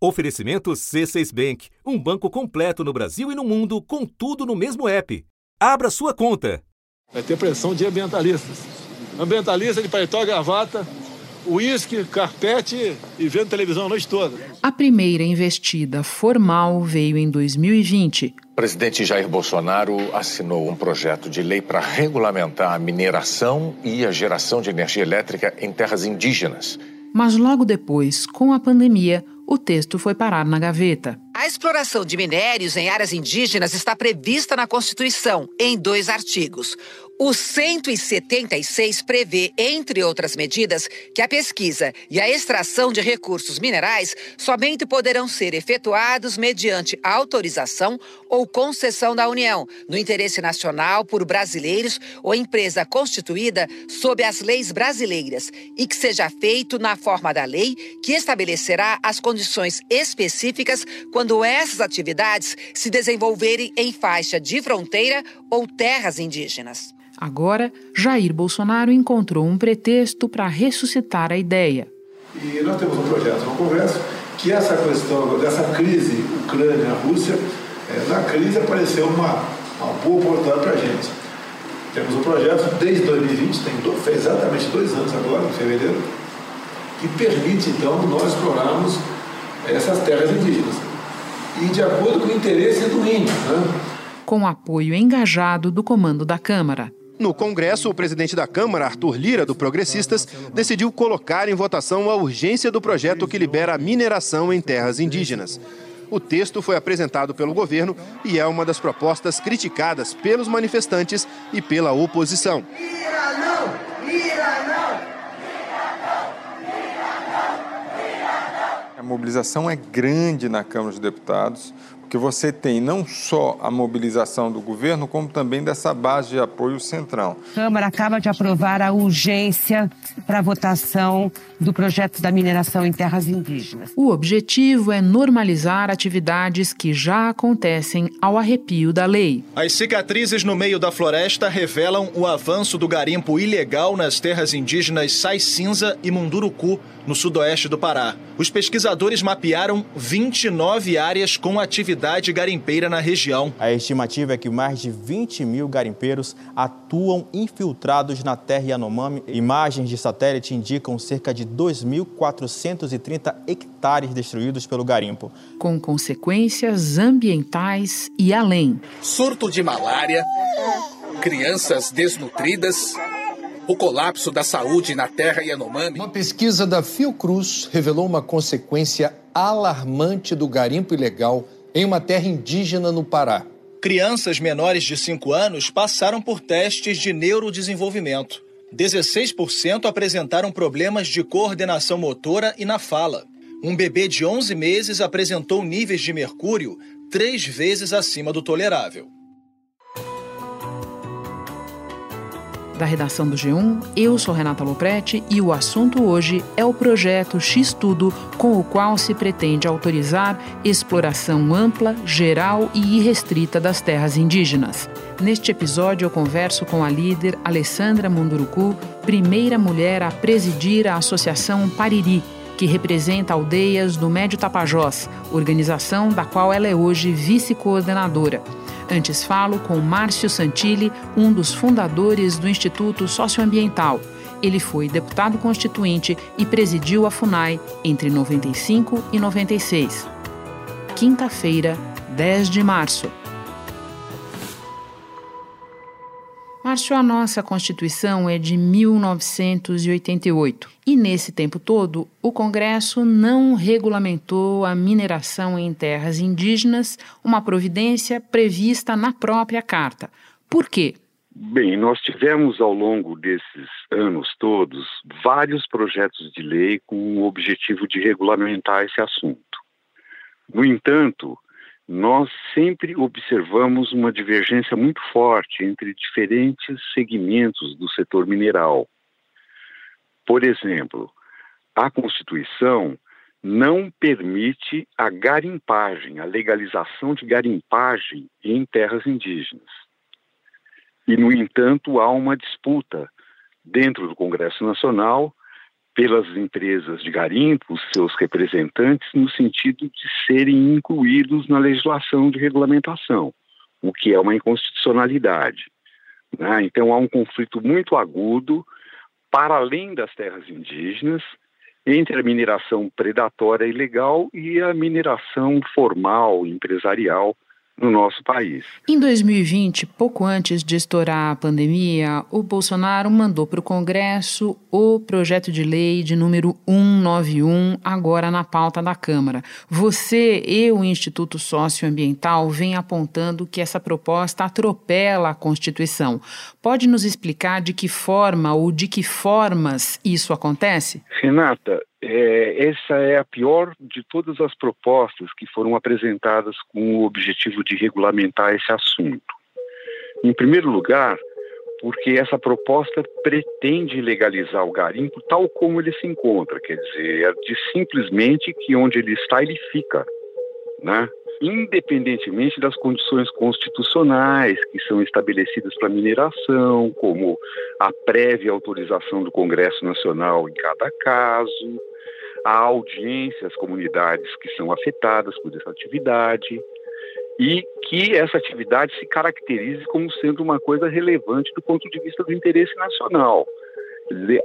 Oferecimento C6 Bank, um banco completo no Brasil e no mundo, com tudo no mesmo app. Abra sua conta. Vai ter pressão de ambientalistas. Ambientalista de paletó, gravata, uísque, carpete e vendo televisão a noite toda. A primeira investida formal veio em 2020. O presidente Jair Bolsonaro assinou um projeto de lei para regulamentar a mineração e a geração de energia elétrica em terras indígenas. Mas logo depois, com a pandemia, o texto foi parar na gaveta. A exploração de minérios em áreas indígenas está prevista na Constituição, em dois artigos. O 176 prevê, entre outras medidas, que a pesquisa e a extração de recursos minerais somente poderão ser efetuados mediante autorização ou concessão da União, no interesse nacional por brasileiros ou empresa constituída sob as leis brasileiras, e que seja feito na forma da lei que estabelecerá as condições específicas quando essas atividades se desenvolverem em faixa de fronteira ou terras indígenas. Agora, Jair Bolsonaro encontrou um pretexto para ressuscitar a ideia. E nós temos um projeto no Congresso que essa questão dessa crise Ucrânia-Rússia, é, na crise apareceu uma, uma boa oportunidade para a gente. Temos um projeto desde 2020, tem dois, exatamente dois anos agora, em fevereiro, que permite então nós explorarmos essas terras indígenas. E de acordo com o interesse do índio. Né? Com apoio engajado do comando da Câmara. No Congresso, o presidente da Câmara, Arthur Lira, do Progressistas, decidiu colocar em votação a urgência do projeto que libera a mineração em terras indígenas. O texto foi apresentado pelo governo e é uma das propostas criticadas pelos manifestantes e pela oposição. Ira não! Ira não! A mobilização é grande na Câmara dos Deputados que você tem não só a mobilização do governo, como também dessa base de apoio central. A Câmara acaba de aprovar a urgência para a votação do projeto da mineração em terras indígenas. O objetivo é normalizar atividades que já acontecem ao arrepio da lei. As cicatrizes no meio da floresta revelam o avanço do garimpo ilegal nas terras indígenas Sai Cinza e Munduruku, no sudoeste do Pará. Os pesquisadores mapearam 29 áreas com atividade garimpeira na região. A estimativa é que mais de 20 mil garimpeiros atuam infiltrados na terra Yanomami. Imagens de satélite indicam cerca de 2.430 hectares destruídos pelo garimpo. Com consequências ambientais e além. Surto de malária, crianças desnutridas o colapso da saúde na terra Yanomami. Uma pesquisa da Fiocruz revelou uma consequência alarmante do garimpo ilegal em uma terra indígena no Pará. Crianças menores de 5 anos passaram por testes de neurodesenvolvimento. 16% apresentaram problemas de coordenação motora e na fala. Um bebê de 11 meses apresentou níveis de mercúrio três vezes acima do tolerável. Da redação do G1. Eu sou Renata Loprete e o assunto hoje é o projeto X-Tudo, com o qual se pretende autorizar exploração ampla, geral e irrestrita das terras indígenas. Neste episódio, eu converso com a líder Alessandra Munduruku, primeira mulher a presidir a Associação Pariri, que representa aldeias do Médio Tapajós, organização da qual ela é hoje vice-coordenadora. Antes falo com Márcio Santilli, um dos fundadores do Instituto Socioambiental. Ele foi deputado constituinte e presidiu a FUNAI entre 95 e 96. Quinta-feira, 10 de março. Márcio, a nossa Constituição é de 1988 e, nesse tempo todo, o Congresso não regulamentou a mineração em terras indígenas, uma providência prevista na própria Carta. Por quê? Bem, nós tivemos ao longo desses anos todos vários projetos de lei com o objetivo de regulamentar esse assunto. No entanto, nós sempre observamos uma divergência muito forte entre diferentes segmentos do setor mineral. Por exemplo, a Constituição não permite a garimpagem, a legalização de garimpagem em terras indígenas. E, no entanto, há uma disputa dentro do Congresso Nacional pelas empresas de garimpo, seus representantes, no sentido de serem incluídos na legislação de regulamentação, o que é uma inconstitucionalidade. Né? Então há um conflito muito agudo, para além das terras indígenas, entre a mineração predatória ilegal e a mineração formal, empresarial, no nosso país. Em 2020, pouco antes de estourar a pandemia, o Bolsonaro mandou para o Congresso o projeto de lei de número 191, agora na pauta da Câmara. Você e o Instituto Socioambiental vêm apontando que essa proposta atropela a Constituição. Pode nos explicar de que forma ou de que formas isso acontece? Renata, é, essa é a pior de todas as propostas que foram apresentadas com o objetivo de regulamentar esse assunto. Em primeiro lugar, porque essa proposta pretende legalizar o garimpo tal como ele se encontra, quer dizer, é de simplesmente que onde ele está, ele fica, né? independentemente das condições constitucionais que são estabelecidas para mineração, como a prévia autorização do Congresso Nacional em cada caso, a audiência às comunidades que são afetadas por essa atividade e que essa atividade se caracterize como sendo uma coisa relevante do ponto de vista do interesse nacional.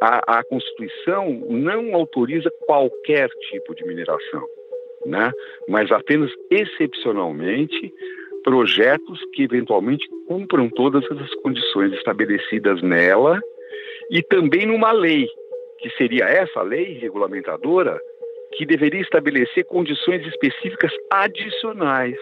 A, a Constituição não autoriza qualquer tipo de mineração né? mas apenas excepcionalmente projetos que eventualmente cumpram todas as condições estabelecidas nela e também numa lei, que seria essa lei regulamentadora, que deveria estabelecer condições específicas adicionais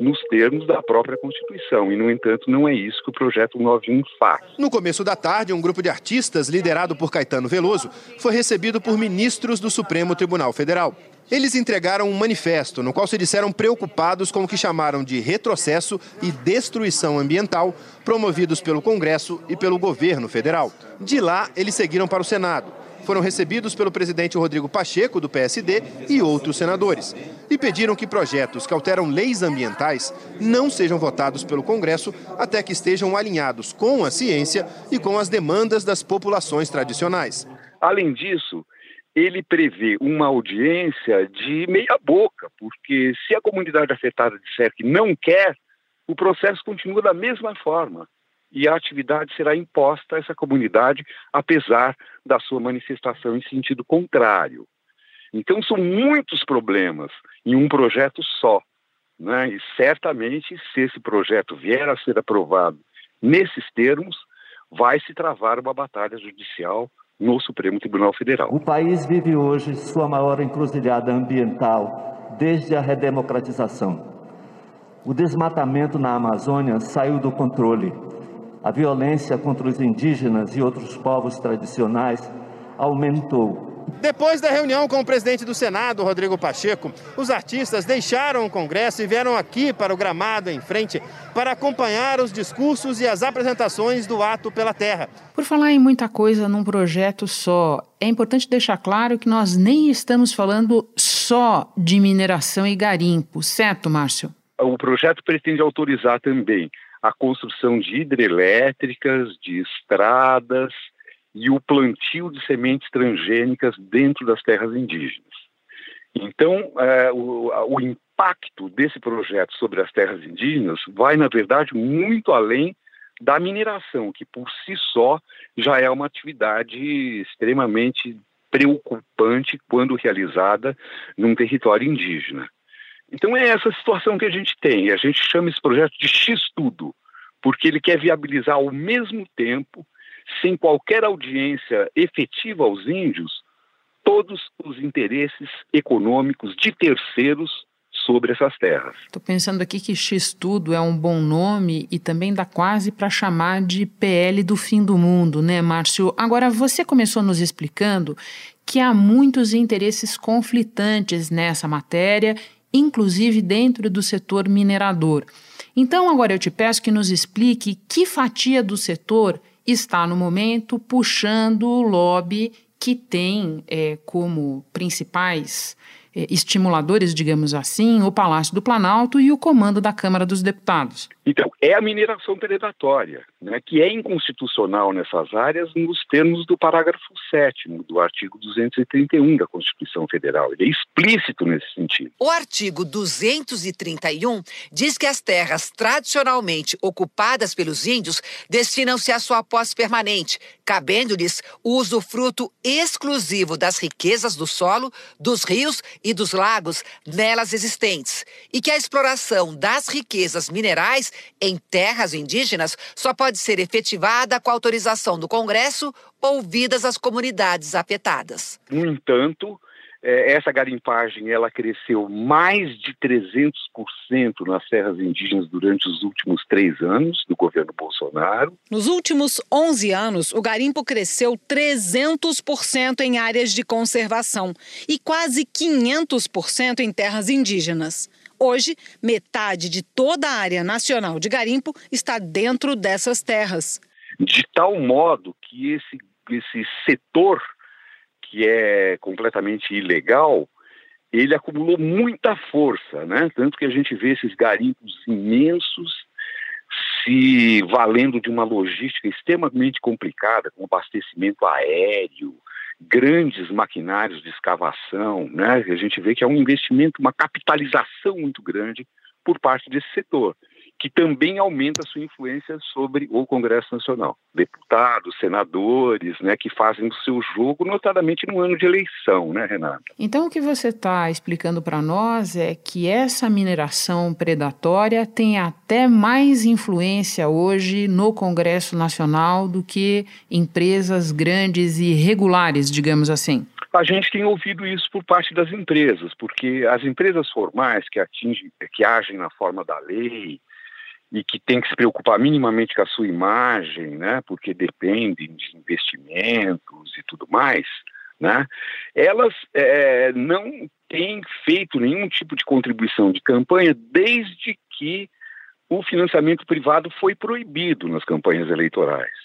nos termos da própria Constituição. E, no entanto, não é isso que o projeto 91 faz. No começo da tarde, um grupo de artistas, liderado por Caetano Veloso, foi recebido por ministros do Supremo Tribunal Federal. Eles entregaram um manifesto no qual se disseram preocupados com o que chamaram de retrocesso e destruição ambiental promovidos pelo Congresso e pelo governo federal. De lá, eles seguiram para o Senado. Foram recebidos pelo presidente Rodrigo Pacheco, do PSD, e outros senadores. E pediram que projetos que alteram leis ambientais não sejam votados pelo Congresso até que estejam alinhados com a ciência e com as demandas das populações tradicionais. Além disso, ele prevê uma audiência de meia boca, porque se a comunidade afetada disser que não quer, o processo continua da mesma forma e a atividade será imposta a essa comunidade, apesar da sua manifestação em sentido contrário. Então, são muitos problemas em um projeto só. Né? E certamente, se esse projeto vier a ser aprovado nesses termos, vai se travar uma batalha judicial no Supremo Tribunal Federal. O país vive hoje sua maior encruzilhada ambiental desde a redemocratização. O desmatamento na Amazônia saiu do controle. A violência contra os indígenas e outros povos tradicionais aumentou depois da reunião com o presidente do Senado, Rodrigo Pacheco, os artistas deixaram o Congresso e vieram aqui para o gramado em frente para acompanhar os discursos e as apresentações do Ato pela Terra. Por falar em muita coisa num projeto só, é importante deixar claro que nós nem estamos falando só de mineração e garimpo, certo, Márcio? O projeto pretende autorizar também a construção de hidrelétricas, de estradas, e o plantio de sementes transgênicas dentro das terras indígenas. Então, é, o, o impacto desse projeto sobre as terras indígenas vai, na verdade, muito além da mineração, que por si só já é uma atividade extremamente preocupante quando realizada num território indígena. Então é essa situação que a gente tem. A gente chama esse projeto de X-Tudo, porque ele quer viabilizar ao mesmo tempo sem qualquer audiência efetiva aos índios, todos os interesses econômicos de terceiros sobre essas terras. Estou pensando aqui que X-Tudo é um bom nome e também dá quase para chamar de PL do fim do mundo, né, Márcio? Agora, você começou nos explicando que há muitos interesses conflitantes nessa matéria, inclusive dentro do setor minerador. Então, agora eu te peço que nos explique que fatia do setor está no momento puxando o lobby que tem é, como principais é, estimuladores, digamos assim, o Palácio do Planalto e o comando da Câmara dos Deputados. Então, é a mineração predatória, né, que é inconstitucional nessas áreas nos termos do parágrafo 7 do artigo 231 da Constituição Federal. Ele é explícito nesse sentido. O artigo 231 diz que as terras tradicionalmente ocupadas pelos índios destinam-se à sua posse permanente, cabendo-lhes o usufruto exclusivo das riquezas do solo, dos rios e dos lagos nelas existentes, e que a exploração das riquezas minerais em terras indígenas só pode ser efetivada com autorização do Congresso, ouvidas as comunidades afetadas. No entanto, é, essa garimpagem ela cresceu mais de 300% nas terras indígenas durante os últimos três anos do governo Bolsonaro. Nos últimos 11 anos, o garimpo cresceu 300% em áreas de conservação e quase 500% em terras indígenas. Hoje, metade de toda a área nacional de garimpo está dentro dessas terras. De tal modo que esse, esse setor, que é completamente ilegal, ele acumulou muita força, né? Tanto que a gente vê esses garimpos imensos se valendo de uma logística extremamente complicada, com abastecimento aéreo, grandes maquinários de escavação, né? A gente vê que é um investimento, uma capitalização muito grande por parte desse setor que também aumenta a sua influência sobre o Congresso Nacional. Deputados, senadores, né, que fazem o seu jogo, notadamente no ano de eleição, né, Renata? Então, o que você está explicando para nós é que essa mineração predatória tem até mais influência hoje no Congresso Nacional do que empresas grandes e regulares, digamos assim. A gente tem ouvido isso por parte das empresas, porque as empresas formais que atingem, que agem na forma da lei, e que tem que se preocupar minimamente com a sua imagem, né, porque dependem de investimentos e tudo mais, né, elas é, não têm feito nenhum tipo de contribuição de campanha desde que o financiamento privado foi proibido nas campanhas eleitorais,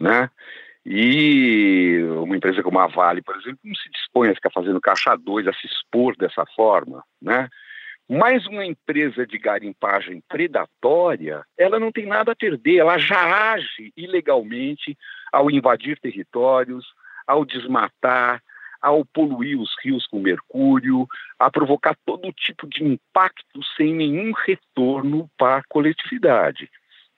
né? E uma empresa como a Vale, por exemplo, não se dispõe a ficar fazendo caixa dois, a se expor dessa forma, né? Mas uma empresa de garimpagem predatória, ela não tem nada a perder, ela já age ilegalmente ao invadir territórios, ao desmatar, ao poluir os rios com mercúrio, a provocar todo tipo de impacto sem nenhum retorno para a coletividade.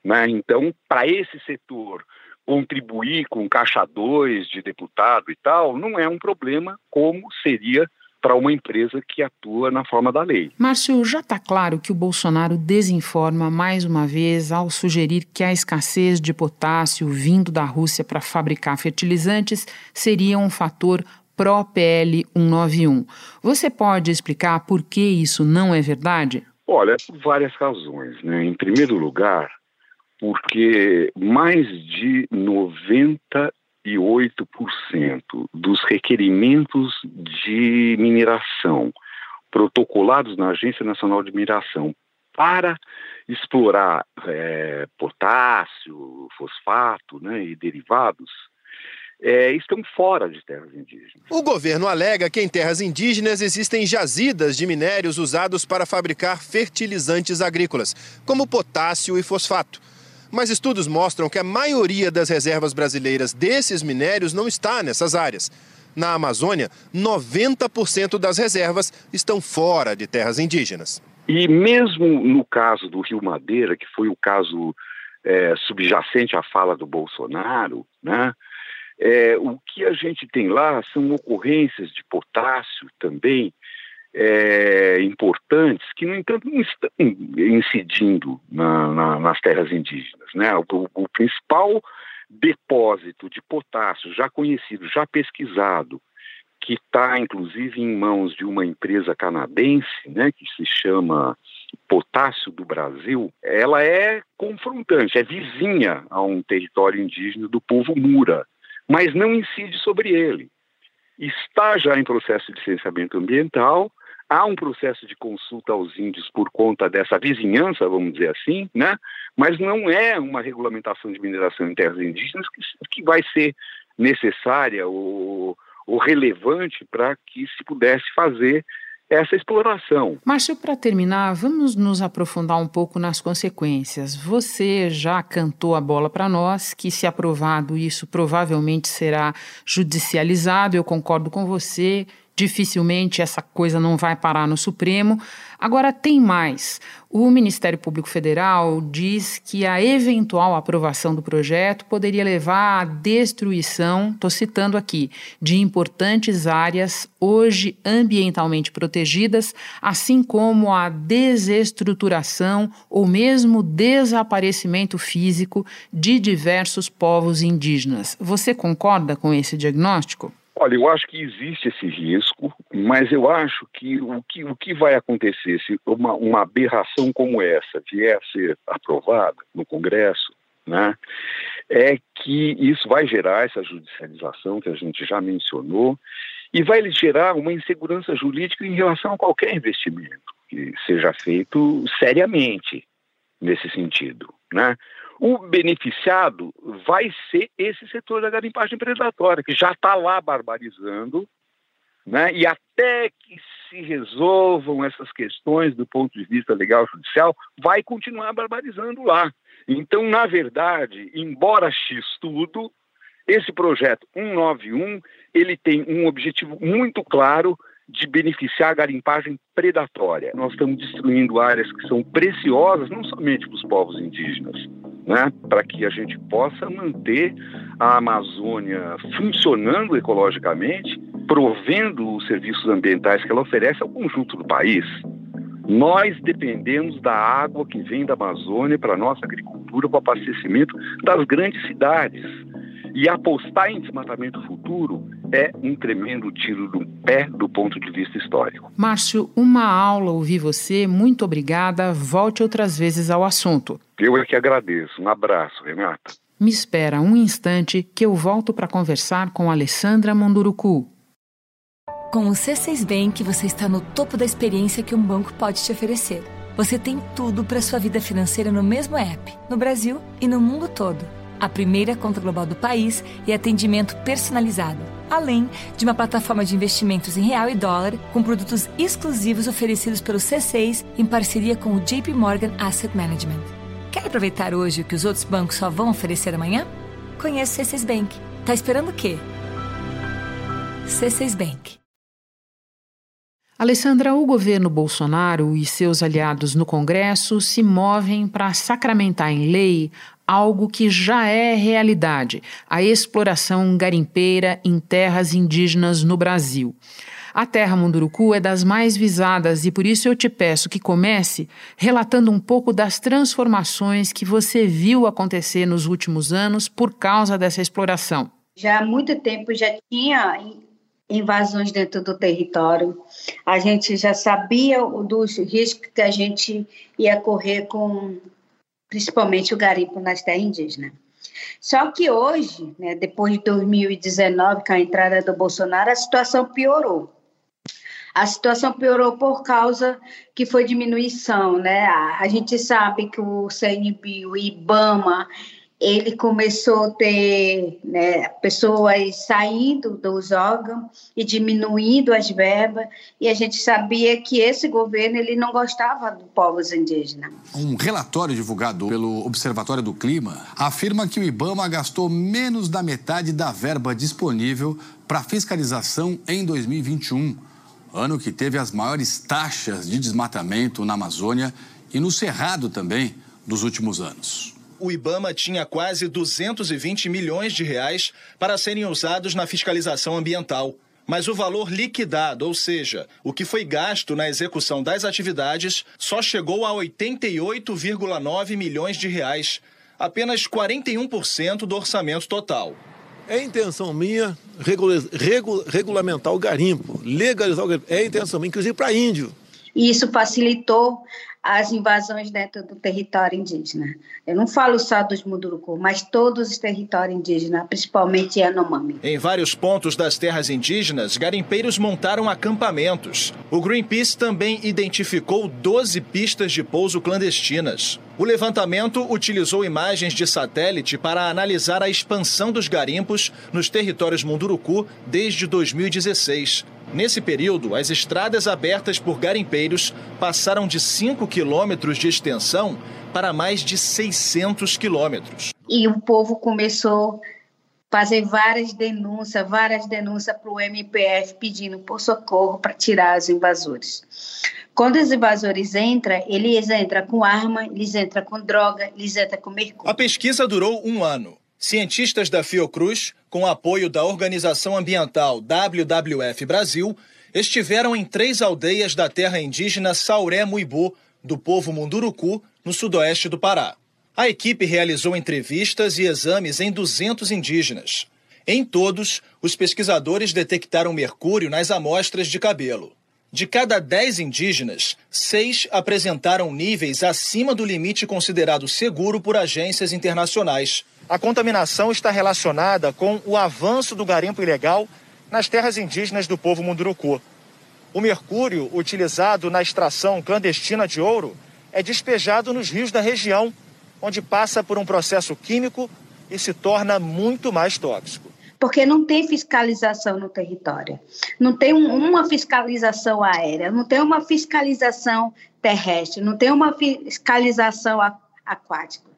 Né? Então, para esse setor contribuir com caixa 2 de deputado e tal, não é um problema como seria para uma empresa que atua na forma da lei. Márcio, já está claro que o Bolsonaro desinforma mais uma vez ao sugerir que a escassez de potássio vindo da Rússia para fabricar fertilizantes seria um fator pró-PL 191. Você pode explicar por que isso não é verdade? Olha, por várias razões. Né? Em primeiro lugar, porque mais de 90 98% dos requerimentos de mineração protocolados na Agência Nacional de Mineração para explorar é, potássio, fosfato né, e derivados é, estão fora de terras indígenas. O governo alega que em terras indígenas existem jazidas de minérios usados para fabricar fertilizantes agrícolas, como potássio e fosfato. Mas estudos mostram que a maioria das reservas brasileiras desses minérios não está nessas áreas. Na Amazônia, 90% das reservas estão fora de terras indígenas. E mesmo no caso do Rio Madeira, que foi o caso é, subjacente à fala do Bolsonaro, né, é, o que a gente tem lá são ocorrências de potássio também é, importantes que, no entanto, não estão incidindo na, na, nas terras indígenas. Né? O, o, principal depósito de potássio já conhecido, já pesquisado, que está inclusive em mãos de uma empresa canadense, né, que se chama Potássio do Brasil, ela é confrontante, é vizinha a um território indígena do povo Mura, mas não incide sobre ele. Está já em processo de licenciamento ambiental, há um processo de consulta aos índios por conta dessa vizinhança, vamos dizer assim, né? mas não é uma regulamentação de mineração em terras indígenas que, que vai ser necessária ou, ou relevante para que se pudesse fazer essa exploração. Márcio, para terminar, vamos nos aprofundar um pouco nas consequências. Você já cantou a bola para nós que, se aprovado, isso provavelmente será judicializado. Eu concordo com você dificilmente essa coisa não vai parar no Supremo. Agora, tem mais. O Ministério Público Federal diz que a eventual aprovação do projeto poderia levar à destruição, estou citando aqui, de importantes áreas hoje ambientalmente protegidas, assim como a desestruturação ou mesmo desaparecimento físico de diversos povos indígenas. Você concorda com esse diagnóstico? Olha, eu acho que existe esse risco, mas eu acho que o que, o que vai acontecer se uma, uma aberração como essa vier a ser aprovada no Congresso, né, é que isso vai gerar essa judicialização que a gente já mencionou e vai gerar uma insegurança jurídica em relação a qualquer investimento que seja feito seriamente nesse sentido, né? O beneficiado vai ser esse setor da garimpagem predatória, que já está lá barbarizando, né? e até que se resolvam essas questões do ponto de vista legal judicial, vai continuar barbarizando lá. Então, na verdade, embora X tudo, esse projeto 191, ele tem um objetivo muito claro de beneficiar a garimpagem predatória. Nós estamos destruindo áreas que são preciosas, não somente para os povos indígenas, né, para que a gente possa manter a Amazônia funcionando ecologicamente, provendo os serviços ambientais que ela oferece ao conjunto do país. Nós dependemos da água que vem da Amazônia para a nossa agricultura, para o abastecimento das grandes cidades. E apostar em desmatamento futuro é um tremendo tiro no pé do ponto de vista histórico. Márcio, uma aula ouvir você. Muito obrigada. Volte outras vezes ao assunto. Eu é que agradeço. Um abraço, Renata. Me espera um instante que eu volto para conversar com Alessandra Monduruku. Com o C6 Bank, você está no topo da experiência que um banco pode te oferecer. Você tem tudo para sua vida financeira no mesmo app, no Brasil e no mundo todo a primeira conta global do país e atendimento personalizado, além de uma plataforma de investimentos em real e dólar com produtos exclusivos oferecidos pelo C6 em parceria com o JP Morgan Asset Management. Quer aproveitar hoje o que os outros bancos só vão oferecer amanhã? Conheça o C6 Bank. Tá esperando o quê? C6 Bank. Alessandra, o governo Bolsonaro e seus aliados no Congresso se movem para sacramentar em lei algo que já é realidade: a exploração garimpeira em terras indígenas no Brasil. A terra Munduruku é das mais visadas e por isso eu te peço que comece relatando um pouco das transformações que você viu acontecer nos últimos anos por causa dessa exploração. Já há muito tempo já tinha invasões dentro do território. A gente já sabia dos riscos que a gente ia correr com principalmente o garimpo nas terras indígenas. Só que hoje, né, depois de 2019, com a entrada do Bolsonaro, a situação piorou. A situação piorou por causa que foi diminuição, né? A, gente sabe que o CNB, o IBAMA, ele começou a ter né, pessoas saindo dos órgãos e diminuindo as verbas, e a gente sabia que esse governo ele não gostava dos povos indígenas. Um relatório divulgado pelo Observatório do Clima afirma que o IBAMA gastou menos da metade da verba disponível para fiscalização em 2021, ano que teve as maiores taxas de desmatamento na Amazônia e no Cerrado também dos últimos anos o IBAMA tinha quase 220 milhões de reais para serem usados na fiscalização ambiental. Mas o valor liquidado, ou seja, o que foi gasto na execução das atividades, só chegou a 88,9 milhões de reais, apenas 41% do orçamento total. É intenção minha regula regula regulamentar o garimpo, legalizar o garimpo. É intenção minha, inclusive para índio. E isso facilitou as invasões dentro do território indígena. Eu não falo só dos Munduruku, mas todos os territórios indígenas, principalmente Yanomami. Em vários pontos das terras indígenas, garimpeiros montaram acampamentos. O Greenpeace também identificou 12 pistas de pouso clandestinas. O levantamento utilizou imagens de satélite para analisar a expansão dos garimpos nos territórios Munduruku desde 2016. Nesse período, as estradas abertas por garimpeiros passaram de 5 quilômetros de extensão para mais de 600 quilômetros. E o povo começou a fazer várias denúncias, várias denúncias para o MPF pedindo por socorro para tirar os invasores. Quando os invasores entram, eles entram com arma, eles entram com droga, eles entram com mercúrio. A pesquisa durou um ano. Cientistas da Fiocruz, com apoio da organização ambiental WWF Brasil, estiveram em três aldeias da terra indígena Sauré Muibu, do povo Munduruku, no sudoeste do Pará. A equipe realizou entrevistas e exames em 200 indígenas. Em todos, os pesquisadores detectaram mercúrio nas amostras de cabelo. De cada 10 indígenas, seis apresentaram níveis acima do limite considerado seguro por agências internacionais. A contaminação está relacionada com o avanço do garimpo ilegal nas terras indígenas do povo Munduruku. O mercúrio utilizado na extração clandestina de ouro é despejado nos rios da região, onde passa por um processo químico e se torna muito mais tóxico porque não tem fiscalização no território, não tem uma fiscalização aérea, não tem uma fiscalização terrestre, não tem uma fiscalização aquática.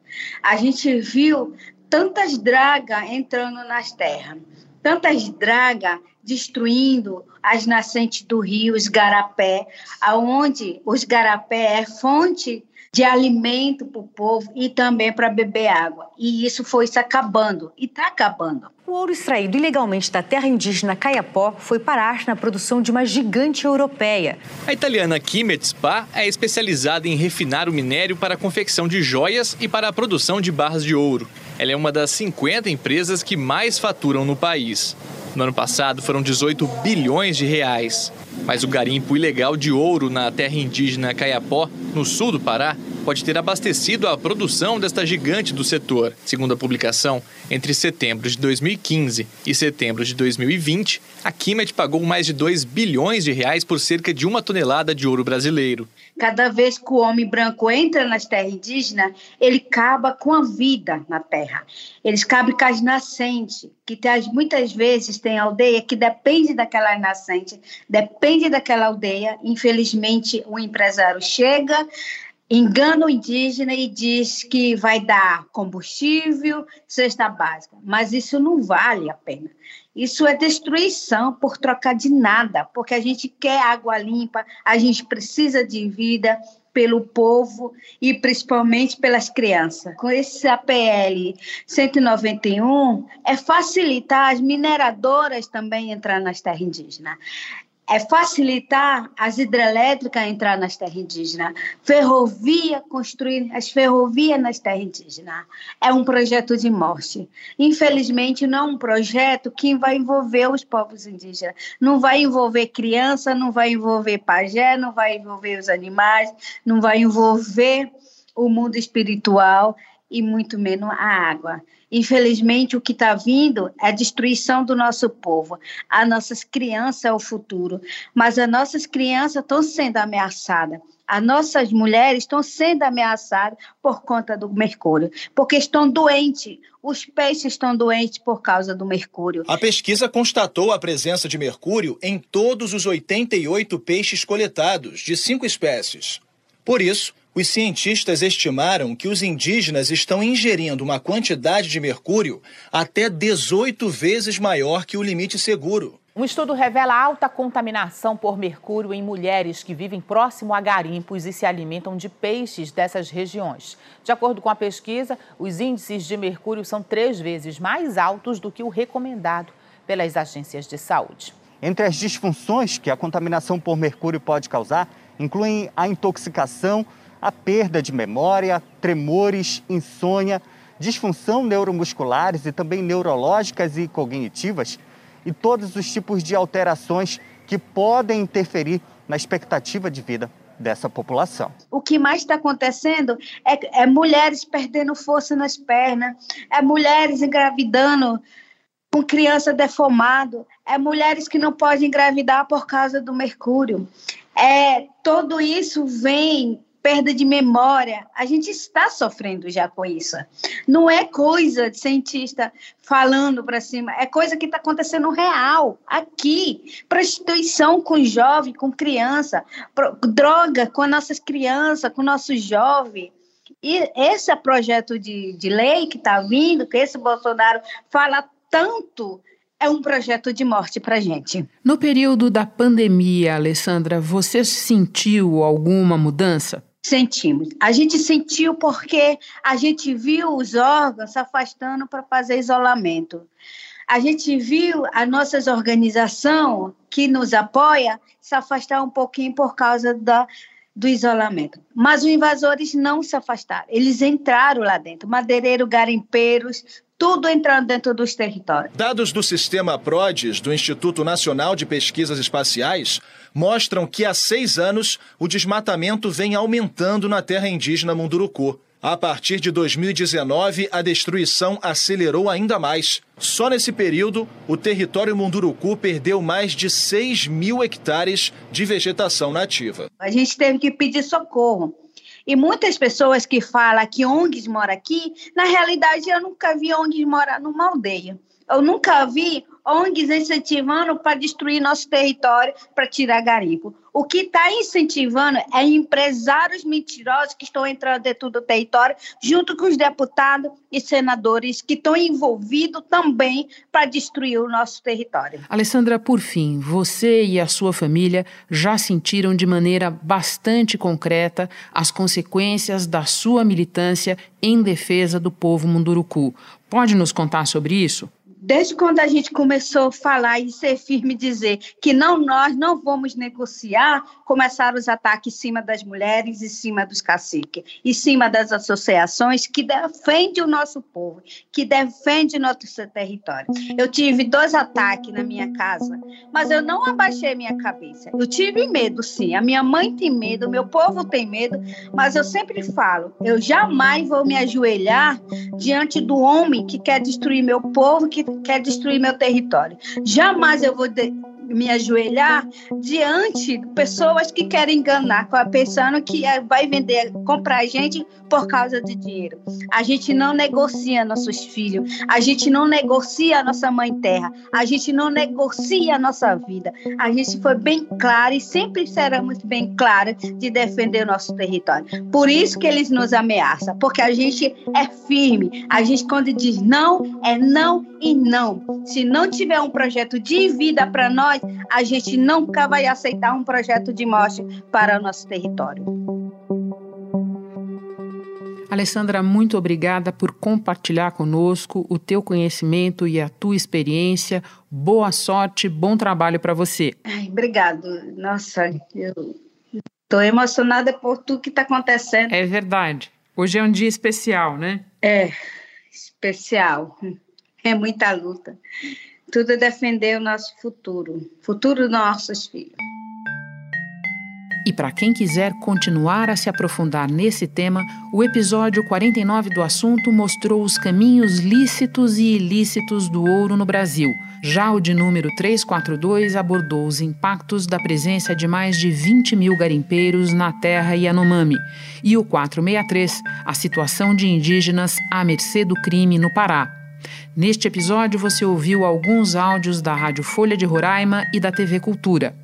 A gente viu tantas dragas entrando nas terras, tantas dragas destruindo as nascentes do rio, os garapé, aonde os garapé é fonte de alimento para o povo e também para beber água. E isso foi se acabando e está acabando. O ouro extraído ilegalmente da terra indígena Caiapó foi parar na produção de uma gigante europeia. A italiana Kimet Spa é especializada em refinar o minério para a confecção de joias e para a produção de barras de ouro. Ela é uma das 50 empresas que mais faturam no país. No ano passado foram 18 bilhões de reais. Mas o garimpo ilegal de ouro na terra indígena Caiapó, no sul do Pará, pode ter abastecido a produção desta gigante do setor. Segundo a publicação, entre setembro de 2015 e setembro de 2020, a Kimet pagou mais de 2 bilhões de reais por cerca de uma tonelada de ouro brasileiro. Cada vez que o homem branco entra nas terras indígenas, ele acaba com a vida na terra. Eles acabam com as nascentes, que muitas vezes tem aldeia que depende daquela nascente, depende daquela aldeia. Infelizmente, o empresário chega, engana o indígena e diz que vai dar combustível, cesta básica, mas isso não vale a pena. Isso é destruição por trocar de nada, porque a gente quer água limpa, a gente precisa de vida pelo povo e principalmente pelas crianças. Com esse APL 191, é facilitar as mineradoras também entrar nas terras indígenas é facilitar as hidrelétricas a entrar nas terras indígenas, ferrovia, construir as ferrovias nas terras indígenas. É um projeto de morte. Infelizmente, não é um projeto que vai envolver os povos indígenas. Não vai envolver criança, não vai envolver pajé, não vai envolver os animais, não vai envolver o mundo espiritual e muito menos a água. Infelizmente, o que está vindo é a destruição do nosso povo. As nossas crianças é o futuro, mas as nossas crianças estão sendo ameaçadas. As nossas mulheres estão sendo ameaçadas por conta do mercúrio, porque estão doentes. Os peixes estão doentes por causa do mercúrio. A pesquisa constatou a presença de mercúrio em todos os 88 peixes coletados, de cinco espécies. Por isso, os cientistas estimaram que os indígenas estão ingerindo uma quantidade de mercúrio até 18 vezes maior que o limite seguro. Um estudo revela alta contaminação por mercúrio em mulheres que vivem próximo a garimpos e se alimentam de peixes dessas regiões. De acordo com a pesquisa, os índices de mercúrio são três vezes mais altos do que o recomendado pelas agências de saúde. Entre as disfunções que a contaminação por mercúrio pode causar, incluem a intoxicação, a perda de memória, tremores, insônia, disfunção neuromusculares e também neurológicas e cognitivas e todos os tipos de alterações que podem interferir na expectativa de vida dessa população. O que mais está acontecendo é, é, mulheres perdendo força nas pernas, é mulheres engravidando com criança deformado, é mulheres que não podem engravidar por causa do mercúrio. É, tudo isso vem perda de memória. A gente está sofrendo já com isso. Não é coisa de cientista falando para cima, é coisa que está acontecendo real, aqui. Prostituição com jovem, com criança, droga com nossas crianças, com nossos jovens. E esse projeto de, de lei que está vindo, que esse Bolsonaro fala tanto, é um projeto de morte para gente. No período da pandemia, Alessandra, você sentiu alguma mudança? Sentimos. A gente sentiu porque a gente viu os órgãos se afastando para fazer isolamento. A gente viu as nossas organizações que nos apoia se afastar um pouquinho por causa da, do isolamento. Mas os invasores não se afastaram, eles entraram lá dentro, madeireiro, garimpeiros, tudo entrando dentro dos territórios. Dados do sistema PRODES, do Instituto Nacional de Pesquisas Espaciais, mostram que há seis anos o desmatamento vem aumentando na terra indígena Munduruku. A partir de 2019, a destruição acelerou ainda mais. Só nesse período, o território Munduruku perdeu mais de 6 mil hectares de vegetação nativa. A gente teve que pedir socorro. E muitas pessoas que falam que ONGs moram aqui, na realidade eu nunca vi ONGs morar numa aldeia. Eu nunca vi ONGs incentivando para destruir nosso território, para tirar garimpo. O que está incentivando é empresários mentirosos que estão entrando dentro do território, junto com os deputados e senadores que estão envolvidos também para destruir o nosso território. Alessandra, por fim, você e a sua família já sentiram de maneira bastante concreta as consequências da sua militância em defesa do povo munduruku. Pode nos contar sobre isso? Desde quando a gente começou a falar e ser firme dizer que não nós não vamos negociar, começaram os ataques em cima das mulheres, em cima dos caciques, em cima das associações que defendem o nosso povo, que defendem nosso território. Eu tive dois ataques na minha casa, mas eu não abaixei minha cabeça. Eu tive medo, sim. A minha mãe tem medo, meu povo tem medo, mas eu sempre falo, eu jamais vou me ajoelhar diante do homem que quer destruir meu povo, que quer destruir meu território. Jamais eu vou de me ajoelhar diante de pessoas que querem enganar, pensando que é, vai vender, comprar a gente por causa de dinheiro. A gente não negocia nossos filhos, a gente não negocia a nossa mãe terra, a gente não negocia a nossa vida. A gente foi bem clara e sempre seremos bem claros de defender o nosso território. Por isso que eles nos ameaçam, porque a gente é firme. A gente quando diz não, é não e não. Se não tiver um projeto de vida para nós, nós, a gente nunca vai aceitar um projeto de morte para o nosso território. Alessandra, muito obrigada por compartilhar conosco o teu conhecimento e a tua experiência. Boa sorte, bom trabalho para você. Ai, obrigado. Nossa, eu estou emocionada por tudo que está acontecendo. É verdade. Hoje é um dia especial, né? É, especial. É muita luta. Tudo é defender o nosso futuro, futuro dos nossos filhos. E para quem quiser continuar a se aprofundar nesse tema, o episódio 49 do assunto mostrou os caminhos lícitos e ilícitos do ouro no Brasil. Já o de número 342 abordou os impactos da presença de mais de 20 mil garimpeiros na terra Yanomami. E o 463, a situação de indígenas à mercê do crime no Pará. Neste episódio você ouviu alguns áudios da Rádio Folha de Roraima e da TV Cultura.